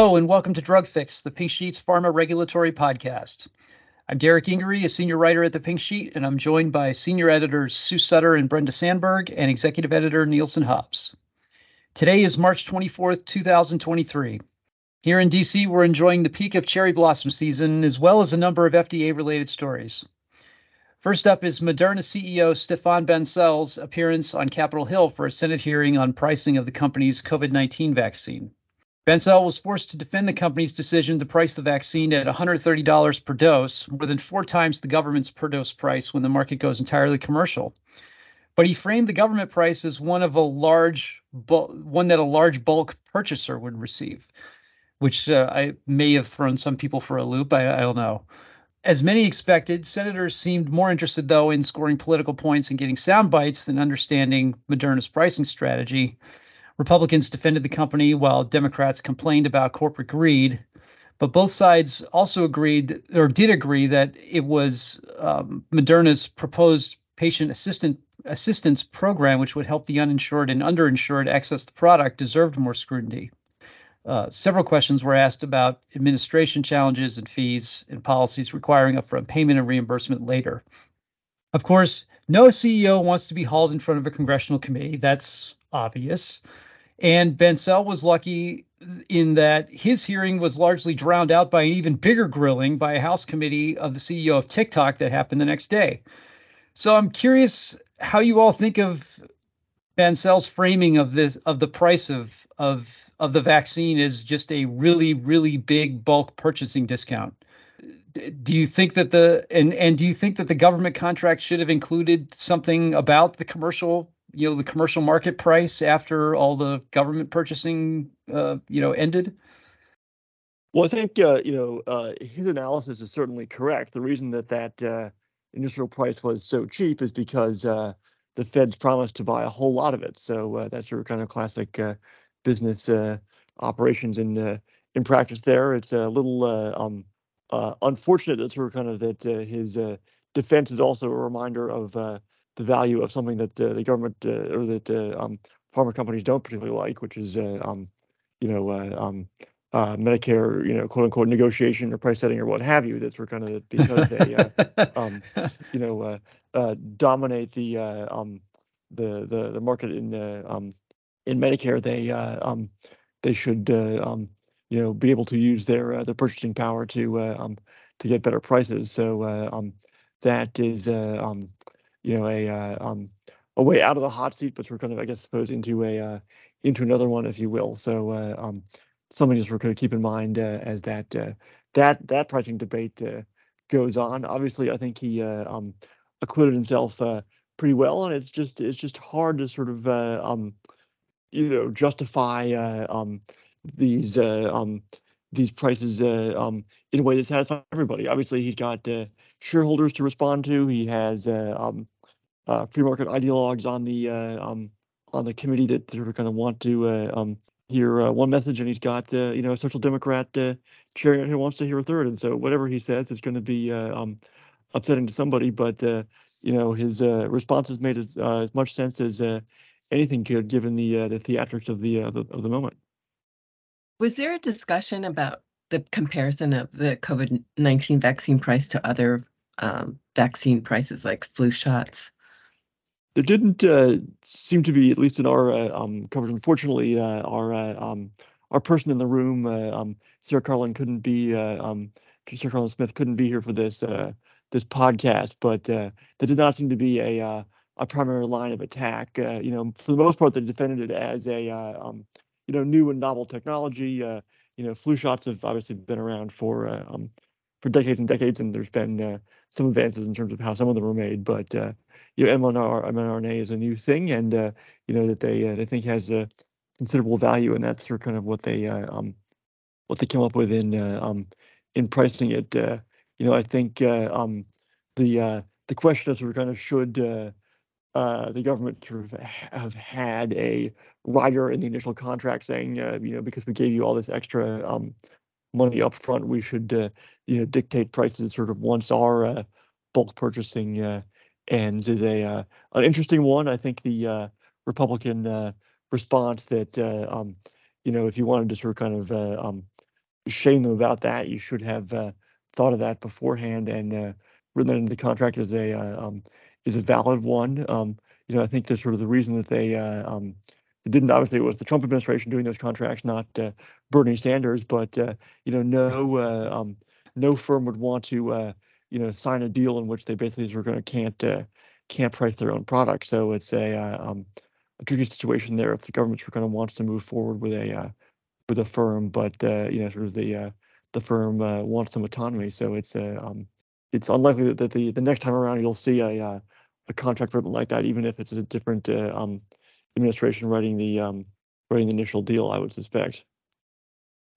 Hello, and welcome to Drug Fix, the Pink Sheet's Pharma Regulatory Podcast. I'm Derrick Gingery, a senior writer at the Pink Sheet, and I'm joined by senior editors Sue Sutter and Brenda Sandberg and executive editor Nielsen Hobbs. Today is March 24th, 2023. Here in DC, we're enjoying the peak of cherry blossom season as well as a number of FDA related stories. First up is Moderna CEO Stéphane Bancel's appearance on Capitol Hill for a Senate hearing on pricing of the company's COVID 19 vaccine. Bancel was forced to defend the company's decision to price the vaccine at $130 per dose, more than four times the government's per dose price when the market goes entirely commercial. But he framed the government price as one of a large, one that a large bulk purchaser would receive, which uh, I may have thrown some people for a loop. I, I don't know. As many expected, senators seemed more interested, though, in scoring political points and getting sound bites than understanding Moderna's pricing strategy. Republicans defended the company while Democrats complained about corporate greed. But both sides also agreed or did agree that it was um, Moderna's proposed patient assistant assistance program, which would help the uninsured and underinsured access the product, deserved more scrutiny. Uh, several questions were asked about administration challenges and fees and policies requiring upfront payment and reimbursement later. Of course, no CEO wants to be hauled in front of a congressional committee. That's obvious. And Bancel was lucky in that his hearing was largely drowned out by an even bigger grilling by a House committee of the CEO of TikTok that happened the next day. So I'm curious how you all think of Bancel's framing of this of the price of of of the vaccine is just a really, really big bulk purchasing discount. Do you think that the and and do you think that the government contract should have included something about the commercial, you know, the commercial market price after all the government purchasing, uh, you know, ended? Well, I think uh, you know uh, his analysis is certainly correct. The reason that that uh, initial price was so cheap is because uh, the Feds promised to buy a whole lot of it. So uh, that's your kind of classic business operations in in practice. There, it's a little um, unfortunate that sort of kind of that his defense is also a reminder of the value of something that uh, the government uh, or that uh, um, pharma companies don't particularly like, which is uh, um, you know uh, um, uh, Medicare, you know, quote unquote negotiation or price setting or what have you. That's where kind of because they, uh, um, you know, uh, uh, dominate the uh, um, the the the market in uh, um, in Medicare, they uh, um, they should uh, um, you know be able to use their uh, their purchasing power to uh, um, to get better prices. So uh, um, that is uh, um, you know a uh, um, a way out of the hot seat, but we're kind of I guess suppose into a uh, into another one, if you will. So uh, um, something just we're going to keep in mind uh, as that uh, that that pricing debate uh, goes on. Obviously, I think he um, acquitted himself pretty well, and it's just it's just hard to sort of um, you know justify um, these uh, um, these prices uh, um, in a way that satisfies everybody. Obviously, he's got uh, shareholders to respond to. He has uh, um, uh, free market ideologues on the uh, um, on the committee that sort of kind of want to um, hear one message, and he's got you know a social democrat chair who wants to hear a third. And so whatever he says is going to be um, upsetting to somebody. But you know his responses made as, as much sense as anything could, given the the theatrics of the, the of the moment. Was there a discussion about the comparison of the COVID 19 vaccine price to other um, vaccine prices like flu shots? There didn't uh, seem to be, at least in our uh, um, coverage. Unfortunately, uh, our uh, um, our person in the room, uh, um, Sarah Karlin, couldn't be. Uh, um, Sarah Karlin Smith couldn't be here for this uh, this podcast, but uh, there did not seem to be a a primary line of attack. You know, for the most part, they defended it as a um, you know new and novel technology. Uh, you know, flu shots have obviously been around for for decades and decades, and there's been uh, some advances in terms of how some of them were made. But uh, you know, mRNA, is a new thing, and uh, you know that they uh, they think has a considerable value, and that's sort of kind of what they uh, um, what they came up with in uh, um, in pricing it. You know, I think um, the the question is sort of kind of should the government sort of have had a rider in the initial contract saying, you know, because we gave you all this extra um, money up front, we should, uh, you know, dictate prices sort of once our uh, bulk purchasing uh, ends is a uh, an interesting one. I think the uh, Republican uh, response that, um, you know, if you wanted to sort of kind of um, shame them about that. You should have thought of that beforehand and written that into the contract as a um, is a valid one. Um, you know, I think that's sort of the reason that they um, didn't obviously it was the Trump administration doing those contracts, not uh, Bernie Sanders. But uh, you know, no um, no firm would want to you know sign a deal in which they basically are going to can't can't price their own product. So it's a um, a tricky situation there if the government's going to wants to move forward with a with a firm, but uh, you know, sort of the uh, the firm uh, wants some autonomy. So it's um, it's unlikely that the the next time around you'll see a a contract written like that, even if it's a different um, administration writing the um, writing the initial deal. I would suspect.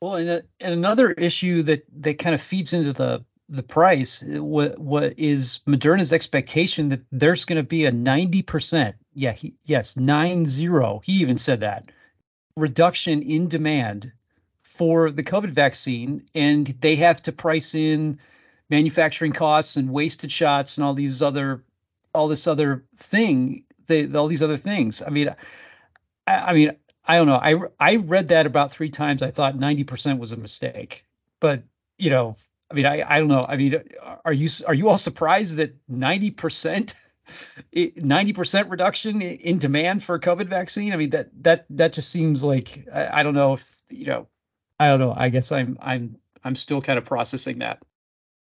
Well, and, and another issue that that kind of feeds into the the price what what is Moderna's expectation that there's going to be a 90% yeah he, yes 90 he even said that. Reduction in demand for the COVID vaccine, and they have to price in manufacturing costs and wasted shots and all these other all this other thing they, all these other things. I mean I, I, mean i don't know i i read that about three times i thought 90% was a mistake but you know i mean i i don't know i mean are you are you all surprised that 90% 90% reduction in demand for COVID vaccine. I mean, that, that, that just seems like, I, I don't know if, you know, I don't know. I guess I'm, I'm, I'm still kind of processing that.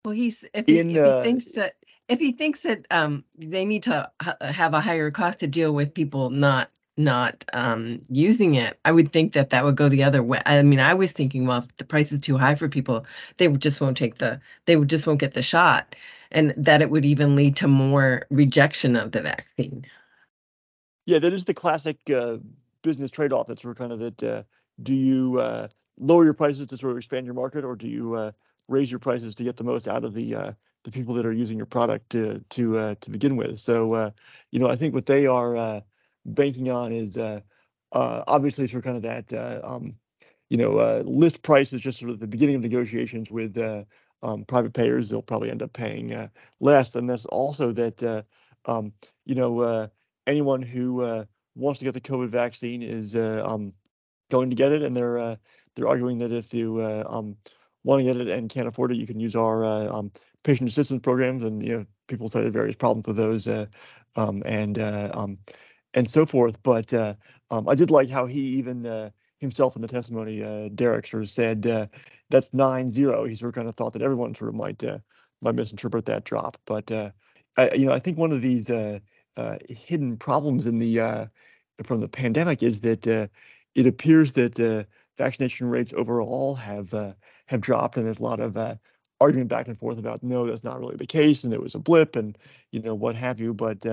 Well, he's, if he, in, if he thinks that, if he thinks that um, they need to ha- have a higher cost to deal with people not not um, using it, I would think that that would go the other way. I mean, I was thinking, well, if the price is too high for people, they just won't take the, they would just won't get the shot and that it would even lead to more rejection of the vaccine. Yeah, that is the classic uh, business trade-off. That's sort of kind of that. Uh, do you uh, lower your prices to sort of expand your market, or do you uh, raise your prices to get the most out of the uh, the people that are using your product to to uh, to begin with? So, you know, I think what they are banking on is obviously sort of kind of that. Um, you know, list price is just sort of the beginning of negotiations with um, private payers, they'll probably end up paying uh, less. And that's also that, uh, um, you know, uh, anyone who uh, wants to get the COVID vaccine is uh, um, going to get it, and they're uh, they're arguing that if you um, want to get it and can't afford it, you can use our um, patient assistance programs, and you know, people cited various problems with those, and and so forth. But I did like how he even himself in the testimony, uh, Derrick sort of said uh, that's nine zero. He sort of kind of thought that everyone sort of might uh, might misinterpret that drop, but uh, I, you know I think one of these uh, uh, hidden problems in the from the pandemic is that it appears that vaccination rates overall have have dropped, and there's a lot of argument back and forth about no, that's not really the case, and it was a blip, and you know what have you. But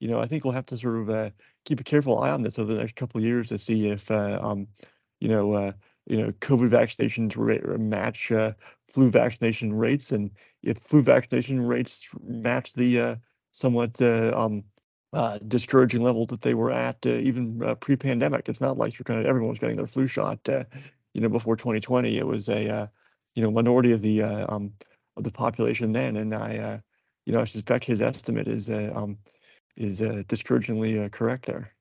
you know, I think we'll have to sort of uh, keep a careful eye on this over the next couple of years to see if, uh, um, you know, uh, you know, COVID vaccinations ra- match uh, flu vaccination rates, and if flu vaccination rates match the uh, somewhat uh, um, discouraging level that they were at even pre-pandemic. It's not like you're kind of everyone was getting their flu shot, you know, before 2020. It was a, you know, minority of the um, of the population then, and I, you know, I suspect his estimate is um, is uh, discouragingly uh, correct there.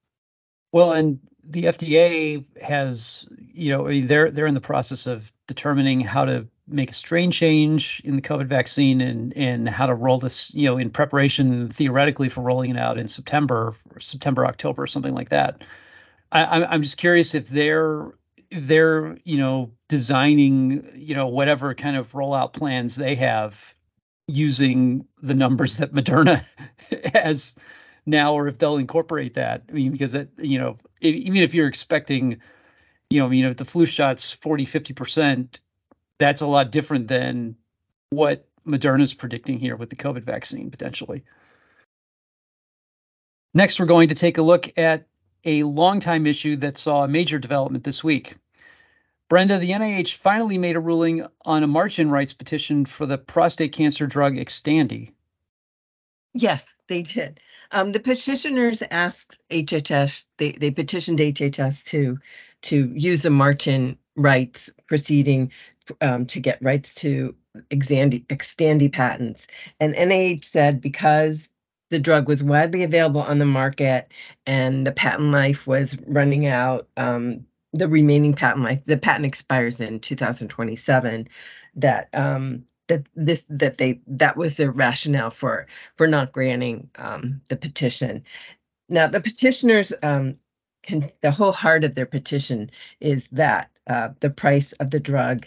Well, and the FDA has, you know, they're they're in the process of determining how to make a strain change in the COVID vaccine and and how to roll this, you know, in preparation theoretically for rolling it out in September, September, October, something like that. I, I'm just curious if they're they're you know designing you know whatever kind of rollout plans they have using the numbers that Moderna has now or if they'll incorporate that. I mean, because it, you know, if, even if you're expecting, you know, I mean, if the flu shot's 40, 50%, that's a lot different than what Moderna's predicting here with the COVID vaccine potentially. Next, we're going to take a look at a long-time issue that saw a major development this week. Brenda, the NIH finally made a ruling on a march-in rights petition for the prostate cancer drug Xtandi. Yes, they did. Um, the petitioners asked HHS, they, they petitioned HHS to to use the march-in rights proceeding um, to get rights to Xtandi patents. And NIH said because the drug was widely available on the market and the patent life was running out, um, the remaining patent life, the patent expires in 2027. That um, that this that they that was their rationale for for not granting um, the petition. Now the petitioners um, can the whole heart of their petition is that uh, the price of the drug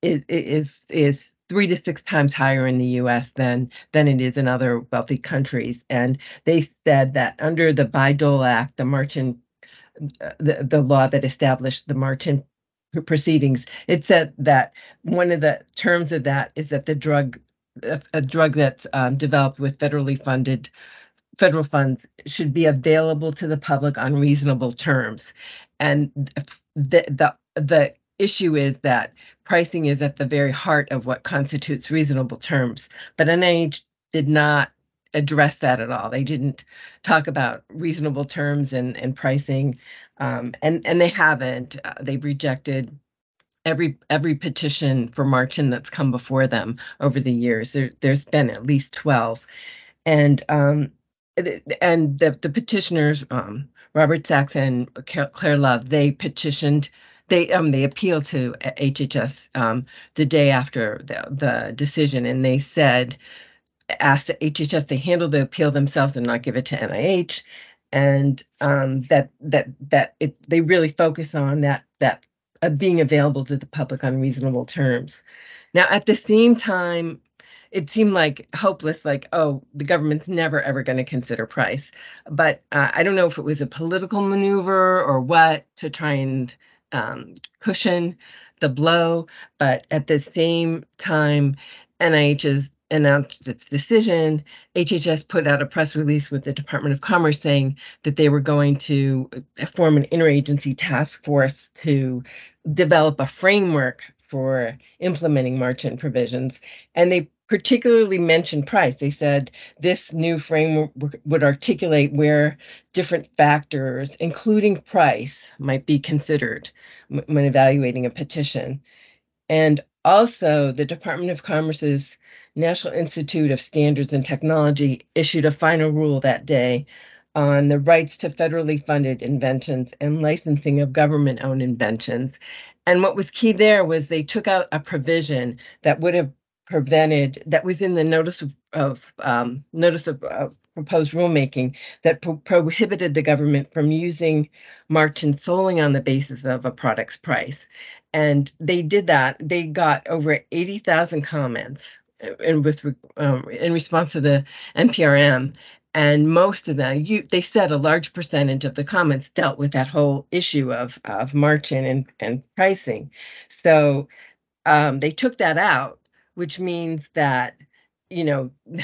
is is is three to six times higher in the U.S. than than it is in other wealthy countries, and they said that under the Bayh-Dole Act, the march-in uh, the, the law that established the march-in proceedings, it said that one of the terms of that is that the drug, a, a drug that's um, developed with federally funded federal funds should be available to the public on reasonable terms. And the the the issue is that pricing is at the very heart of what constitutes reasonable terms. But NIH did not address that at all. They didn't talk about reasonable terms and, and pricing, um, and and they haven't. Uh, they've rejected every every petition for march-in that's come before them over the years. There, has been at least twelve, and um, and the the petitioners, um, Robert Sachs and Claire Love, they petitioned. They um they appealed to HHS um, the day after the, the decision, and they said asked HHS to handle the appeal themselves and not give it to NIH, and um, that that that it they really focus on that that uh, being available to the public on reasonable terms. Now, at the same time, it seemed like hopeless, like oh, the government's never ever going to consider price. But uh, I don't know if it was a political maneuver or what to try and um, cushion the blow. But at the same time, NIH is announced its decision, HHS put out a press release with the Department of Commerce saying that they were going to uh, form an interagency task force to develop a framework for implementing march-in provisions. And they particularly mentioned price. They said this new framework would articulate where different factors, including price, might be considered when evaluating a petition. And also, the Department of Commerce's National Institute of Standards and Technology issued a final rule that day on the rights to federally funded inventions and licensing of government owned inventions. And what was key there was they took out a provision that would have prevented, that was in the notice of, of um, notice of uh, proposed rulemaking that pro- prohibited the government from using march-in solely on the basis of a product's price. And they did that. They got over 80,000 comments in with um, in response to the NPRM, and most of them, you they said a large percentage of the comments dealt with that whole issue of of march-in and and pricing. So um, they took that out, which means that you know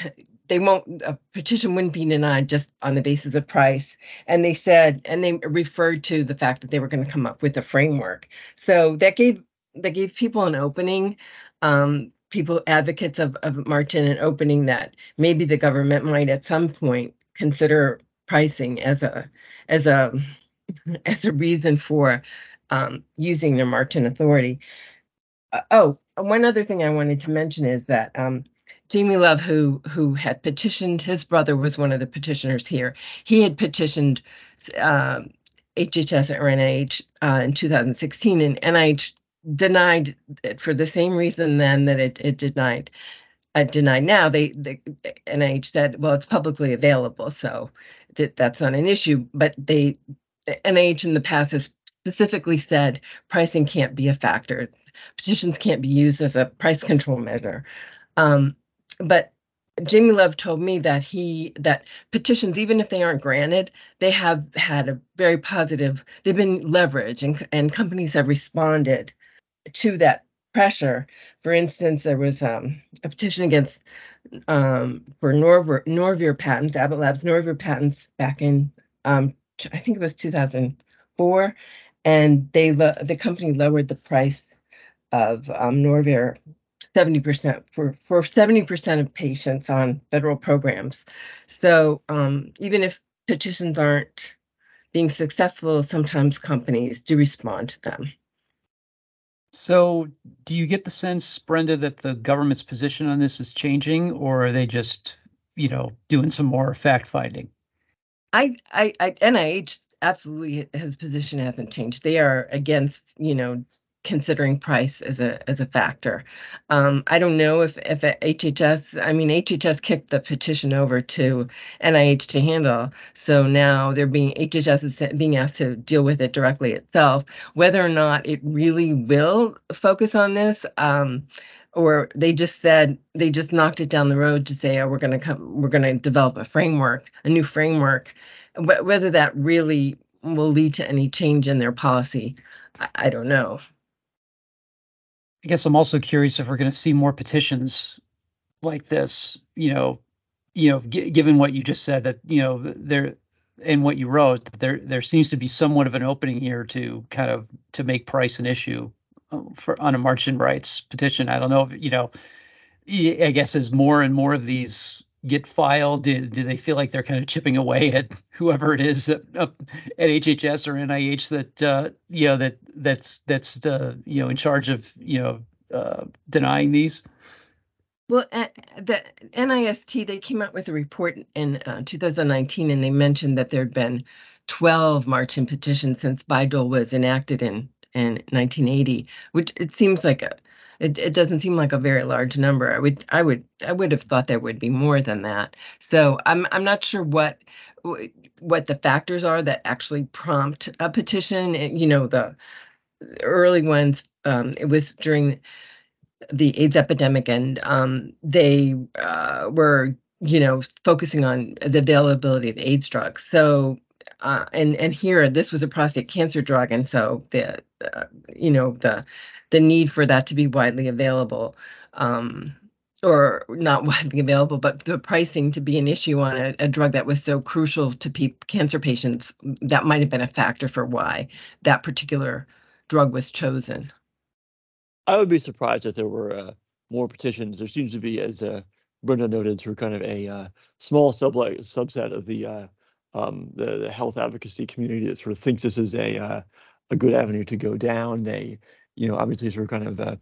they won't a petition wouldn't be denied just on the basis of price and they said and they referred to the fact that they were going to come up with a framework so that gave that gave people an opening um, people advocates of, of march-in and opening that maybe the government might at some point consider pricing as a as a as a reason for um, using their march-in authority. Uh, oh, one other thing I wanted to mention is that um, Jamie Love, who who had petitioned, his brother was one of the petitioners here. He had petitioned um, HHS or NIH uh, in 2016, and NIH denied it for the same reason then that it, it denied uh, denied now they the NIH said well it's publicly available so that, that's not an issue but they NIH in the past has specifically said pricing can't be a factor petitions can't be used as a price control measure um, but Jamie Love told me that he that petitions, even if they aren't granted, they have had a very positive. They've been leveraged, and and companies have responded to that pressure. For instance, there was um, a petition against um, for Norvir patents, Abbott Labs Norvir patents back in um, I think it was 2004, and they the company lowered the price of um, Norvir 70% for for 70% of patients on federal programs. So um, even if petitions aren't being successful, sometimes companies do respond to them. So, do you get the sense, Brenda, that the government's position on this is changing, or are they just, you know, doing some more fact finding? I, I, I NIH absolutely his position hasn't changed. They are against, you know, considering price as a as a factor. Um, I don't know if if HHS, I mean HHS kicked the petition over to NIH to handle, so now they're being HHS is being asked to deal with it directly itself. Whether or not it really will focus on this. Um, or they just said they just knocked it down the road to say, oh, we're going to come, we're going to develop a framework, a new framework. whether that really will lead to any change in their policy, I, I don't know. I guess I'm also curious if we're going to see more petitions like this. You know, you know, g- given what you just said, that you know there and what you wrote, there there seems to be somewhat of an opening here to kind of to make price an issue uh, for on a march-in rights petition. I don't know if you know. I guess as more and more of these get filed, do, do they feel like they're kind of chipping away at whoever it is at, at HHS or NIH that uh, you know that that's that's uh, you know in charge of you know uh, denying these? Well, the NIST they came out with a report in uh, 2019, and they mentioned that there had been 12 march-in petitions since Bayh-Dole was enacted in in 1980, which it seems like a it, it doesn't seem like a very large number. I would I would I would have thought there would be more than that. So I'm I'm not sure what what the factors are that actually prompt a petition. You know the early ones. Um, it was during the AIDS epidemic, and um, they uh, were you know focusing on the availability of AIDS drugs. So uh, and and here this was a prostate cancer drug, and so the uh, you know the the need for that to be widely available, um, or not widely available, but the pricing to be an issue on a, a drug that was so crucial to pe- cancer patients, that might have been a factor for why that particular drug was chosen. I would be surprised if there were uh, more petitions. There seems to be, as uh, Brenda noted, through kind of a uh, small sub- subset of the uh, um, the, the, health advocacy community that sort of thinks this is a uh, a good avenue to go down. They, you know, obviously sort of kind of uh,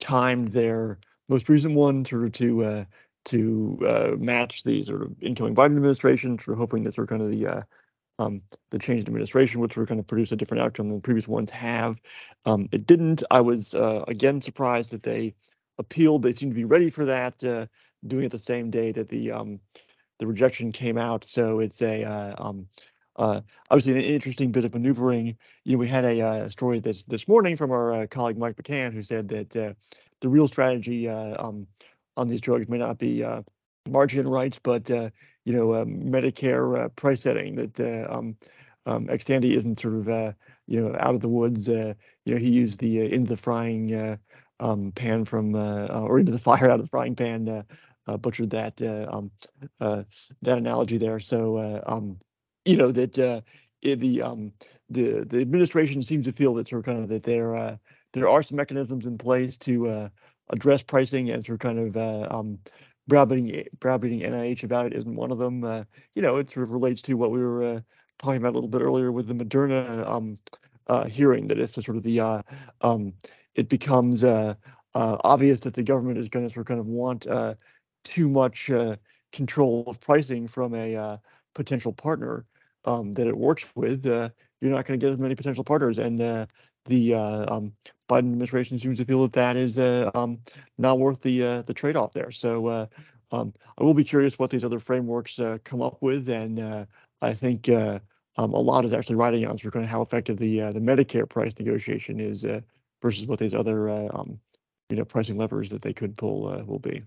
timed their most recent one sort of to uh, to uh, match the sort of incoming Biden administration, sort of hoping that sort of kind of the uh, um, the changed administration would sort of kind of produce a different outcome than previous ones have. Um, it didn't. I was uh, again surprised that they appealed. They seemed to be ready for that, doing it the same day that the um, the rejection came out. So it's a uh, um, uh, obviously an interesting bit of maneuvering. You know, we had a uh, story this this morning from our uh, colleague Mike McCaughan, who said that uh, the real strategy uh, um, on these drugs may not be march-in rights, but you know, Medicare price setting. That um, um, Xtandi isn't sort of you know out of the woods. you know, he used the into the frying um, pan from or into the fire out of the frying pan uh, butchered that uh, um, uh, that analogy there. So uh, um, you know that uh, the um, the the administration seems to feel that sort of kind of that there uh, there are some mechanisms in place to address pricing and sort of kind of um, browbeating browbeating NIH about it isn't one of them. you know, it sort of relates to what we were talking about a little bit earlier with the Moderna um, hearing that if sort of the um, it becomes uh, obvious that the government is going to sort of kind of want uh, too much uh, control of pricing from a uh, potential partner um, that it works with, uh, you're not going to get as many potential partners. And uh, the uh, um, Biden administration seems to feel that that is uh, um, not worth the the trade-off there. So um, I will be curious what these other frameworks come up with, and I think um, a lot is actually riding on sort of how effective the the Medicare price negotiation is versus what these other um, you know pricing levers that they could pull will be.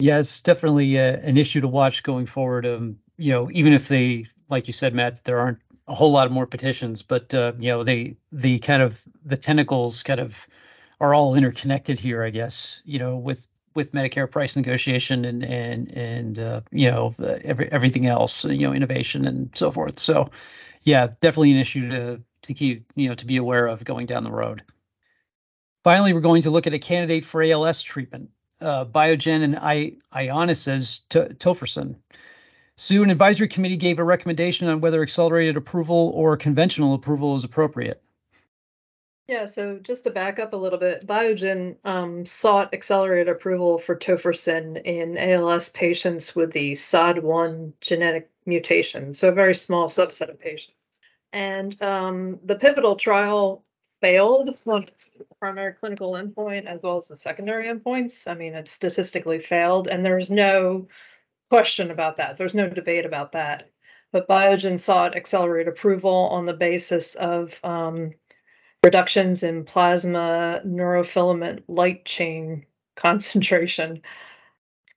Yeah, it's definitely uh, an issue to watch going forward. Um, you know, even if they, like you said, Matt, there aren't a whole lot of more petitions, but uh, you know, they the kind of the tentacles kind of are all interconnected here, I guess. You know, with with Medicare price negotiation and and and uh, you know every, everything else, you know, innovation and so forth. So, yeah, definitely an issue to to keep you know to be aware of going down the road. Finally, we're going to look at a candidate for ALS treatment uh, Biogen and I, Ionis as to- tofersen. Sue, an advisory committee gave a recommendation on whether accelerated approval or conventional approval is appropriate. Yeah, so just to back up a little bit, Biogen um, sought accelerated approval for tofersen in ALS patients with the SOD1 genetic mutation, so a very small subset of patients. And um, the pivotal trial failed its primary clinical endpoint as well as the secondary endpoints. I mean, it statistically failed, and there's no question about that. There's no debate about that. But Biogen sought accelerated approval on the basis of um, reductions in plasma neurofilament light chain concentration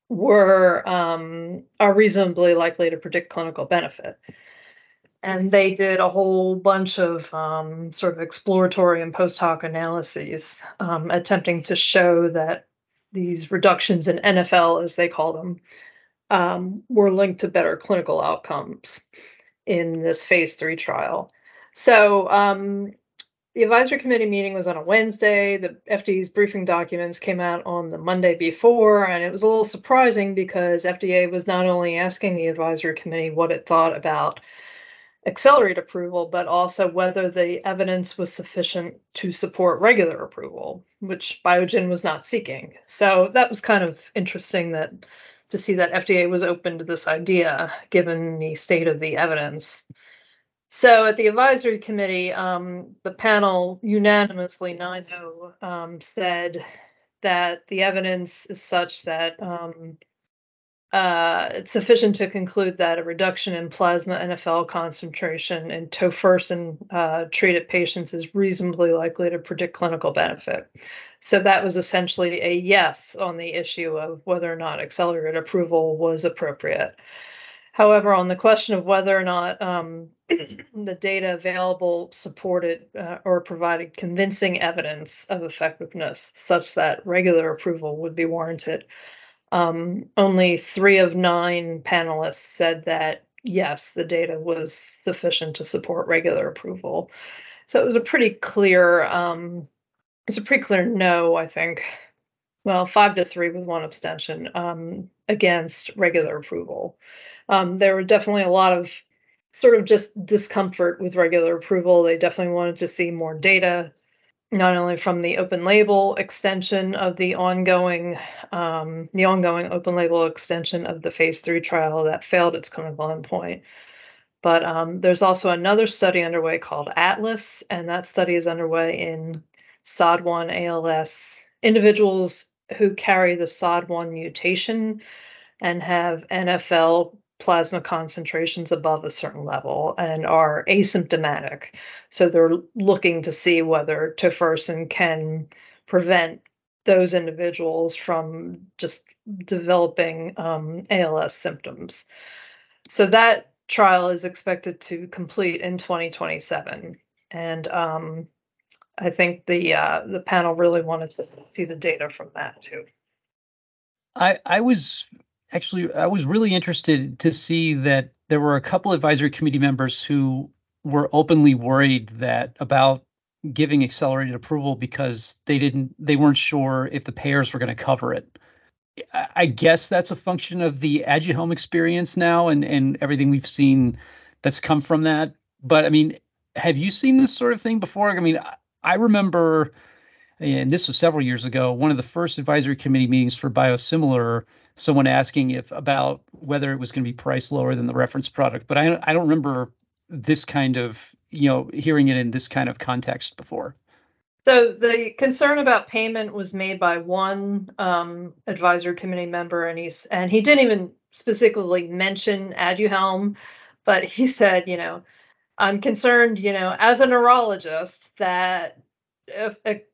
were um, are reasonably likely to predict clinical benefit. And they did a whole bunch of um, sort of exploratory and post hoc analyses um, attempting to show that these reductions in NFL, as they call them, um, were linked to better clinical outcomes in this phase three trial. So um, the advisory committee meeting was on a Wednesday. The FDA's briefing documents came out on the Monday before, and it was a little surprising because FDA was not only asking the advisory committee what it thought about accelerate approval, but also whether the evidence was sufficient to support regular approval, which Biogen was not seeking. So that was kind of interesting that to see that FDA was open to this idea given the state of the evidence. So at the advisory committee, um, the panel unanimously 9 0 um, said that the evidence is such that um, uh, it's sufficient to conclude that a reduction in plasma NFL concentration in tofersen uh, treated patients is reasonably likely to predict clinical benefit. So that was essentially a yes on the issue of whether or not accelerated approval was appropriate. However, on the question of whether or not um, the data available supported uh, or provided convincing evidence of effectiveness such that regular approval would be warranted, um, only three of nine panelists said that yes, the data was sufficient to support regular approval. So it was a pretty clear, um, it's a pretty clear no, I think. Well, five to three with one abstention um, against regular approval um, there were definitely a lot of sort of just discomfort with regular approval. They definitely wanted to see more data, not only from the open label extension of the ongoing um, the ongoing open label extension of the phase three trial that failed its clinical endpoint. But um, there's also another study underway called Atlas, and that study is underway in SOD1 ALS individuals who carry the SOD1 mutation and have NFL plasma concentrations above a certain level and are asymptomatic. So they're looking to see whether tofersen can prevent those individuals from just developing um, ALS symptoms. So that trial is expected to complete in 2027, and um, I think the uh, the panel really wanted to see the data from that too. I I was actually I was really interested to see that there were a couple advisory committee members who were openly worried that about giving accelerated approval because they didn't they weren't sure if the payers were going to cover it. I guess that's a function of the Aduhelm experience now and and everything we've seen that's come from that. But I mean, have you seen this sort of thing before? I mean, I remember and this was several years ago, one of the first advisory committee meetings for biosimilar, someone asking if about whether it was going to be priced lower than the reference product. But I, I don't remember this kind of, you know, hearing it in this kind of context before. So the concern about payment was made by one um, advisory committee member, and he's and he didn't even specifically mention Aduhelm, but he said, you know, I'm concerned, you know, as a neurologist that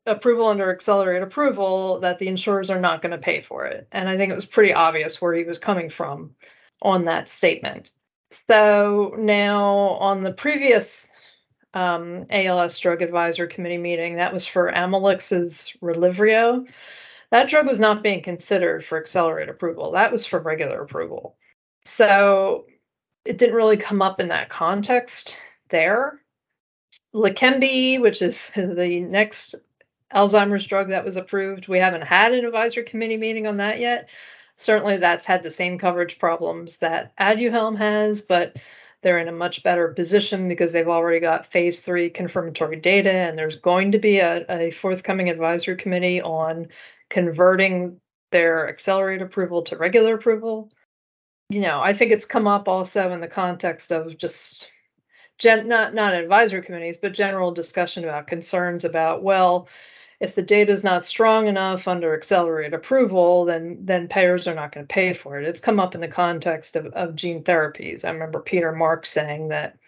approval under accelerated approval that the insurers are not going to pay for it. And I think it was pretty obvious where he was coming from on that statement. So now on the previous um, ALS Drug Advisor Committee meeting, that was for Amylyx's Relyvrio. That drug was not being considered for accelerated approval. That was for regular approval. So it didn't really come up in that context there. Leqembi, which is the next Alzheimer's drug that was approved, we haven't had an advisory committee meeting on that yet. Certainly, that's had the same coverage problems that Aduhelm has, but they're in a much better position because they've already got phase three confirmatory data, and there's going to be a, a forthcoming advisory committee on converting their accelerated approval to regular approval. You know, I think it's come up also in the context of just gen, not not advisory committees, but general discussion about concerns about well, if the data is not strong enough under accelerated approval, then then payers are not going to pay for it. It's come up in the context of, of gene therapies. I remember Peter Marks saying that,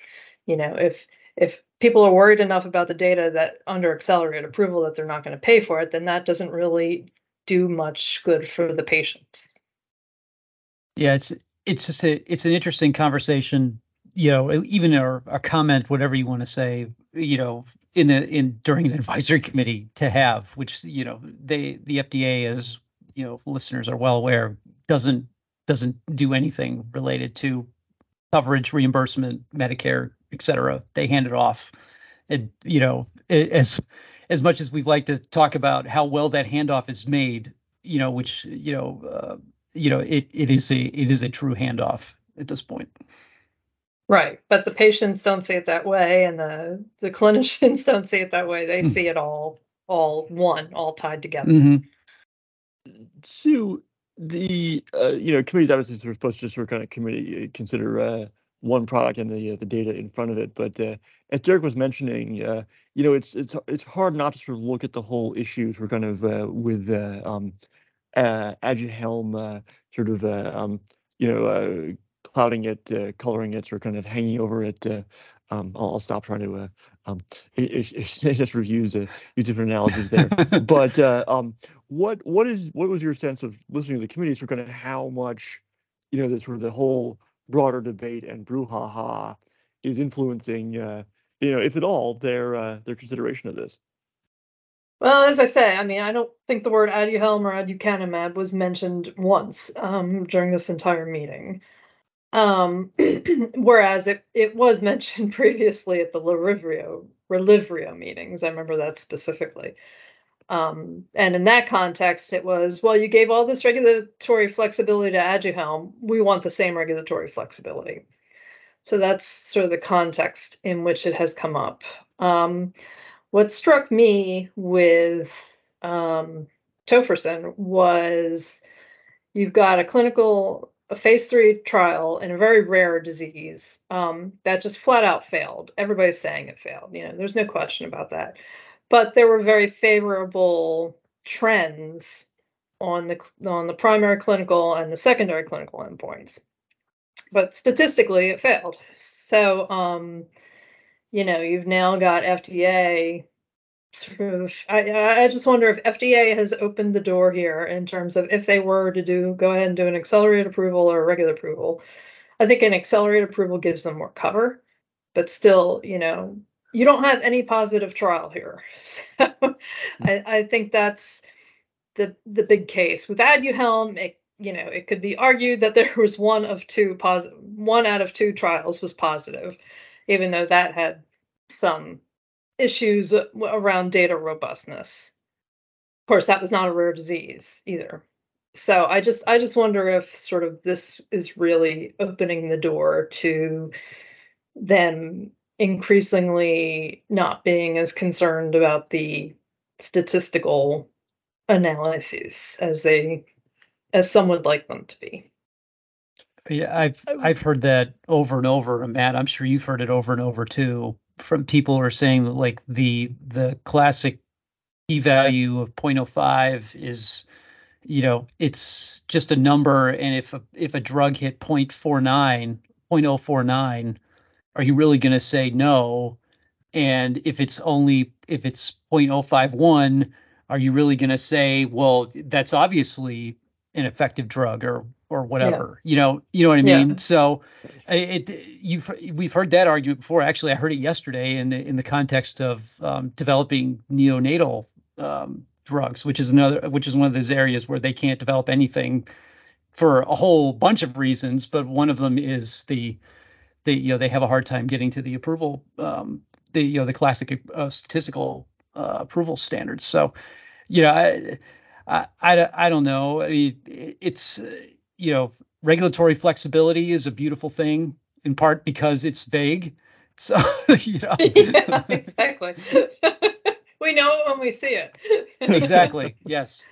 you know, if if people are worried enough about the data that under accelerated approval that they're not going to pay for it, then that doesn't really do much good for the patients. Yeah, it's it's just a it's an interesting conversation. You know, even a, a comment, whatever you want to say, you know, in the in during an advisory committee to have, which you know they the FDA, is, you know, listeners are well aware, doesn't doesn't do anything related to coverage, reimbursement, Medicare, et cetera. They hand it off, and you know, as as much as we'd like to talk about how well that handoff is made, you know, which you know. Uh, you know it, it is a it is a true handoff at this point right but the patients don't see it that way and the the clinicians don't see it that way they mm. see it all all one all tied together mm-hmm. sue the uh, you know committees obviously are supposed to just sort of kind of committee uh, consider uh, one product and the uh, the data in front of it. But uh, as Derrick was mentioning, uh, you know, it's it's it's hard not to sort of look at the whole issue for kind of uh, with uh, um, uh, uh, sort of uh, um, you know uh, clouding it, uh, coloring it, or kind of hanging over it. Uh, um, I'll, I'll, stop trying to uh, um, just reviews uh, use different analogies there. but uh, um, what what is what was your sense of listening to the committees for kind of how much you know this sort of the whole broader debate and brouhaha is influencing uh, you know if at all their uh, their consideration of this? Well, as I say, I mean, I don't think the word aduhelm or aducanumab was mentioned once um, during this entire meeting. Um, whereas it, it was mentioned previously at the Relyvrio, Relyvrio meetings. I remember that specifically. Um, and in that context, it was, well, you gave all this regulatory flexibility to Aduhelm. We want the same regulatory flexibility. So that's sort of the context in which it has come up. Um, what struck me with um, was you've got a clinical a phase three trial in a very rare disease um, that just flat out failed. Everybody's saying it failed. You know, there's no question about that. But there were very favorable trends on the on the primary clinical and the secondary clinical endpoints. But statistically, it failed. So um, you know, you've now got FDA I, I just wonder if FDA has opened the door here in terms of if they were to do go ahead and do an accelerated approval or a regular approval. I think an accelerated approval gives them more cover, but still, you know, you don't have any positive trial here. So hmm. I, I think that's the the big case. With Aduhelm, it you know, it could be argued that there was one of two positive one out of two trials was positive even though that had some issues around data robustness. Of course, that was not a rare disease either. So I just I just wonder if sort of this is really opening the door to them increasingly not being as concerned about the statistical analyses as they as some would like them to be. Yeah, I've I've heard that over and over, Matt. I'm sure you've heard it over and over too from people are saying that like the the classic p value of 0.05 is you know it's just a number and if a, if a drug hit 0.49 0.049 are you really going to say no? And if it's only if it's 0.051 are you really going to say well that's obviously an effective drug or or whatever. Yeah. You know, you know what I mean. Yeah. So, it you've we've heard that argument before. Actually, I heard it yesterday in the in the context of um, developing neonatal um, drugs, which is another which is one of those areas where they can't develop anything for a whole bunch of reasons. But one of them is the they you know they have a hard time getting to the approval um, the you know the classic uh, statistical uh, approval standards. So, you know. I, I, I, I don't know. I mean, it's you know, regulatory flexibility is a beautiful thing in part because it's vague. So, you know. yeah, exactly. we know it when we see it. exactly. Yes.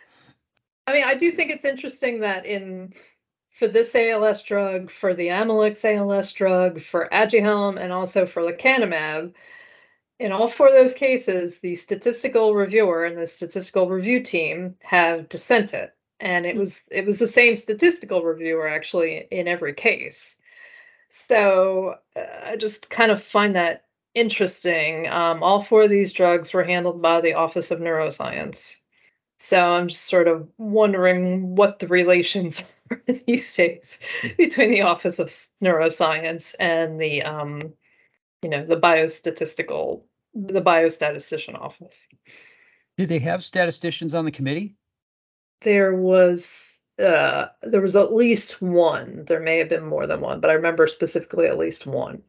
I mean, I do think it's interesting that in for this ALS drug, for the Amylyx ALS drug, for Aduhelm, and also for lecanemab. In all four of those cases, the statistical reviewer and the statistical review team have dissented, and it was it was the same statistical reviewer actually in every case. So uh, I just kind of find that interesting. Um, all four of these drugs were handled by the Office of Neuroscience. So I'm just sort of wondering what the relations are these days between the Office of Neuroscience and the, um, you know, the biostatistical, the biostatistician office. Did they have statisticians on the committee? There was uh, there was at least one. There may have been more than one, but I remember specifically at least one.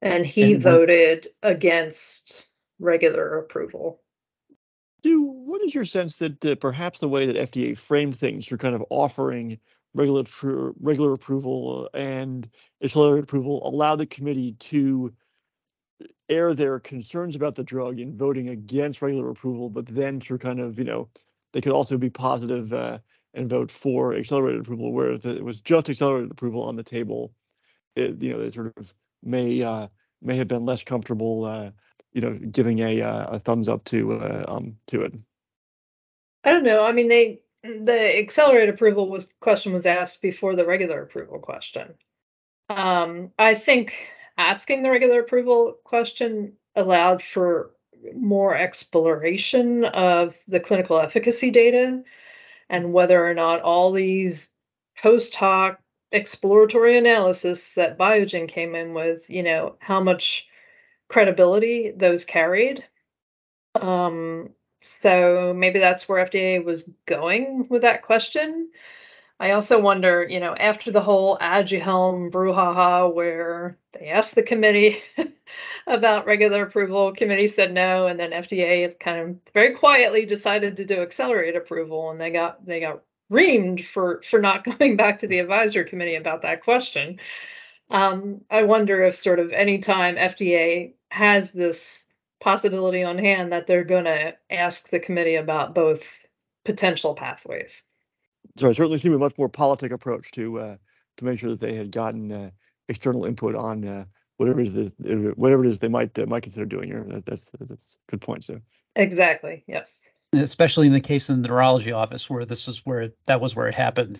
And he and voted against regular approval. Do what is your sense that uh, perhaps the way that FDA framed things for kind of offering regular regular approval and accelerated approval allowed the committee to air their concerns about the drug in voting against regular approval, but then through kind of you know they could also be positive uh, and vote for accelerated approval, whereas it was just accelerated approval on the table. It, you know, they sort of may uh, may have been less comfortable, uh, you know, giving a uh, a thumbs up to uh, um to it. I don't know. I mean, they the accelerated approval was question was asked before the regular approval question. Um, I think asking the regular approval question allowed for more exploration of the clinical efficacy data and whether or not all these post hoc exploratory analysis that Biogen came in with, you know, how much credibility those carried. Um, so maybe that's where FDA was going with that question. I also wonder, you know, after the whole Aduhelm brouhaha, where they asked the committee about regular approval, committee said no, and then FDA kind of very quietly decided to do accelerated approval, and they got they got reamed for for not going back to the advisory committee about that question. Um, I wonder if sort of anytime FDA has this possibility on hand that they're going to ask the committee about both potential pathways so it certainly seemed a much more politic approach to uh, to make sure that they had gotten uh, external input on uh, whatever it is that, whatever it is they might uh, might consider doing here. That, that's that's a good point. So exactly, yes. Especially in the case of the neurology office, where this is where it, that was where it happened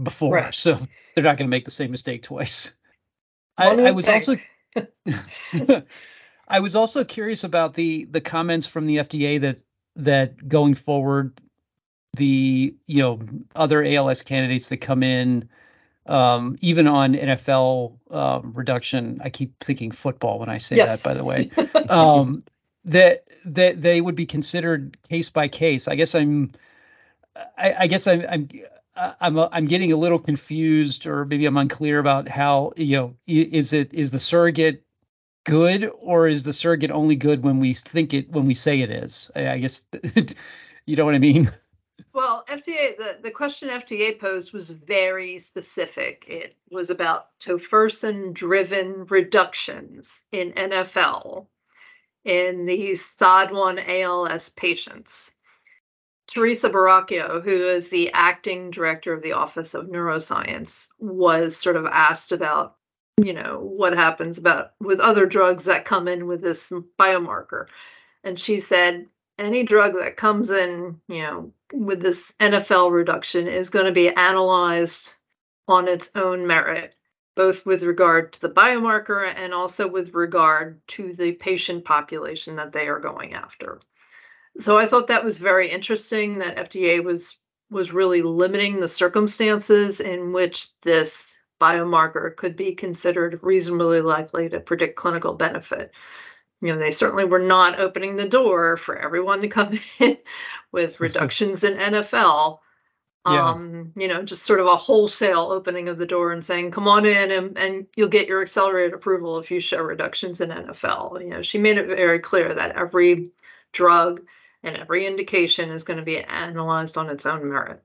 before, right. so they're not going to make the same mistake twice. I, I was also I was also curious about the the comments from the FDA that that going forward the you know other ALS candidates that come in, um, even on NFL um, reduction. I keep thinking football when I say yes. that. By the way, um, that that they would be considered case by case. I guess I'm. I, I guess I'm. I'm I'm I'm getting a little confused, or maybe I'm unclear about how you know is it is the surrogate good or is the surrogate only good when we think it when we say it is? I, I guess you know what I mean. Well, FDA, the, the question FDA posed was very specific. It was about tofersen driven reductions in NFL in these SOD1 ALS patients. Teresa Buracchio, who is the acting director of the Office of Neuroscience, was sort of asked about, you know, what happens about with other drugs that come in with this biomarker. And she said, any drug that comes in, you know, with this NFL reduction is going to be analyzed on its own merit, both with regard to the biomarker and also with regard to the patient population that they are going after. So I thought that was very interesting that FDA was was really limiting the circumstances in which this biomarker could be considered reasonably likely to predict clinical benefit you know, they certainly were not opening the door for everyone to come in with reductions in NFL. Yeah. Um, you know, just sort of a wholesale opening of the door and saying, come on in and, and you'll get your accelerated approval if you show reductions in NFL. You know, she made it very clear that every drug and every indication is going to be analyzed on its own merit.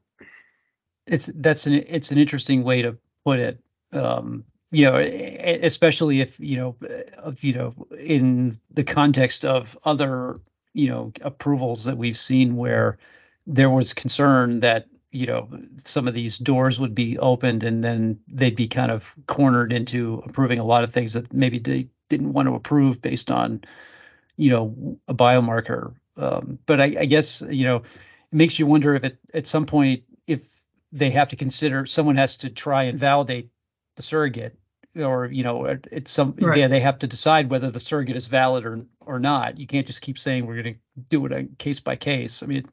It's that's an it's an interesting way to put it. Um, you know especially if you know of you know in the context of other you know approvals that we've seen where there was concern that you know some of these doors would be opened and then they'd be kind of cornered into approving a lot of things that maybe they didn't want to approve based on you know a biomarker. Um, but I, I, guess you know it makes you wonder if it, at some point if they have to consider someone has to try and validate the surrogate or you know it's some right. yeah they have to decide whether the surrogate is valid or or not. You can't just keep saying we're going to do it on case by case. I mean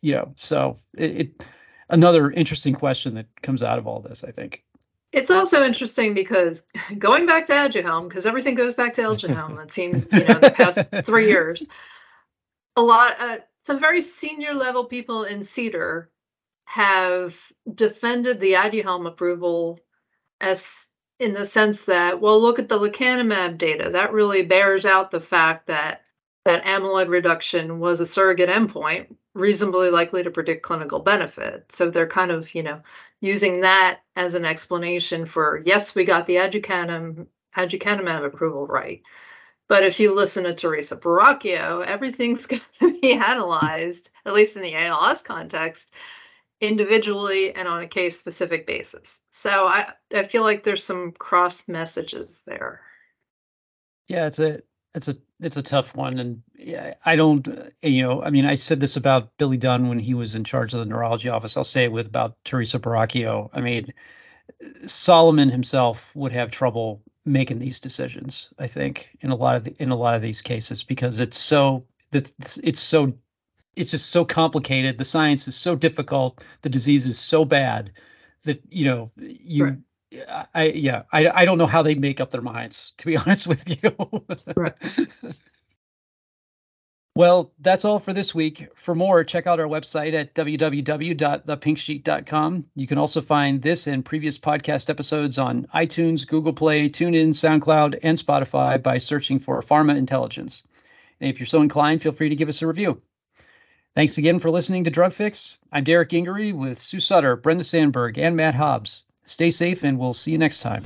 you know so it, it another interesting question that comes out of all this i think. It's also interesting because going back to Aduhelm, because everything goes back to Aduhelm, it seems, you know, the past three years, a lot, uh, some very senior level people in CDER have defended the Aduhelm approval as in the sense that, well, look at the lecanemab data. That really bears out the fact that that amyloid reduction was a surrogate endpoint, reasonably likely to predict clinical benefit. So they're kind of, you know, using that as an explanation for yes, we got the aducanum aducanumab approval right. But if you listen to Teresa Buracchio, everything's going to be analyzed, at least in the ALS context, individually and on a case specific basis. So I, I feel like there's some cross messages there. Yeah, it's a it's a it's a tough one, and yeah, I don't uh, you know I mean I said this about Billy Dunn when he was in charge of the neurology office. I'll say it with about Teresa Buracchio. I mean Solomon himself would have trouble making these decisions. I think in a lot of the, in a lot of these cases because it's so it's, it's so it's just so complicated. The science is so difficult. The disease is so bad that you know you. Right. I yeah I I don't know how they make up their minds to be honest with you. right. Well, that's all for this week. For more, check out our website at www.thepinksheet.com. You can also find this and previous podcast episodes on iTunes, Google Play, TuneIn, SoundCloud, and Spotify by searching for Pharma Intelligence. And if you're so inclined, feel free to give us a review. Thanks again for listening to Drug Fix. I'm Derrick Gingery with Sue Sutter, Brenda Sandburg, and Matt Hobbs. Stay safe, and we'll see you next time.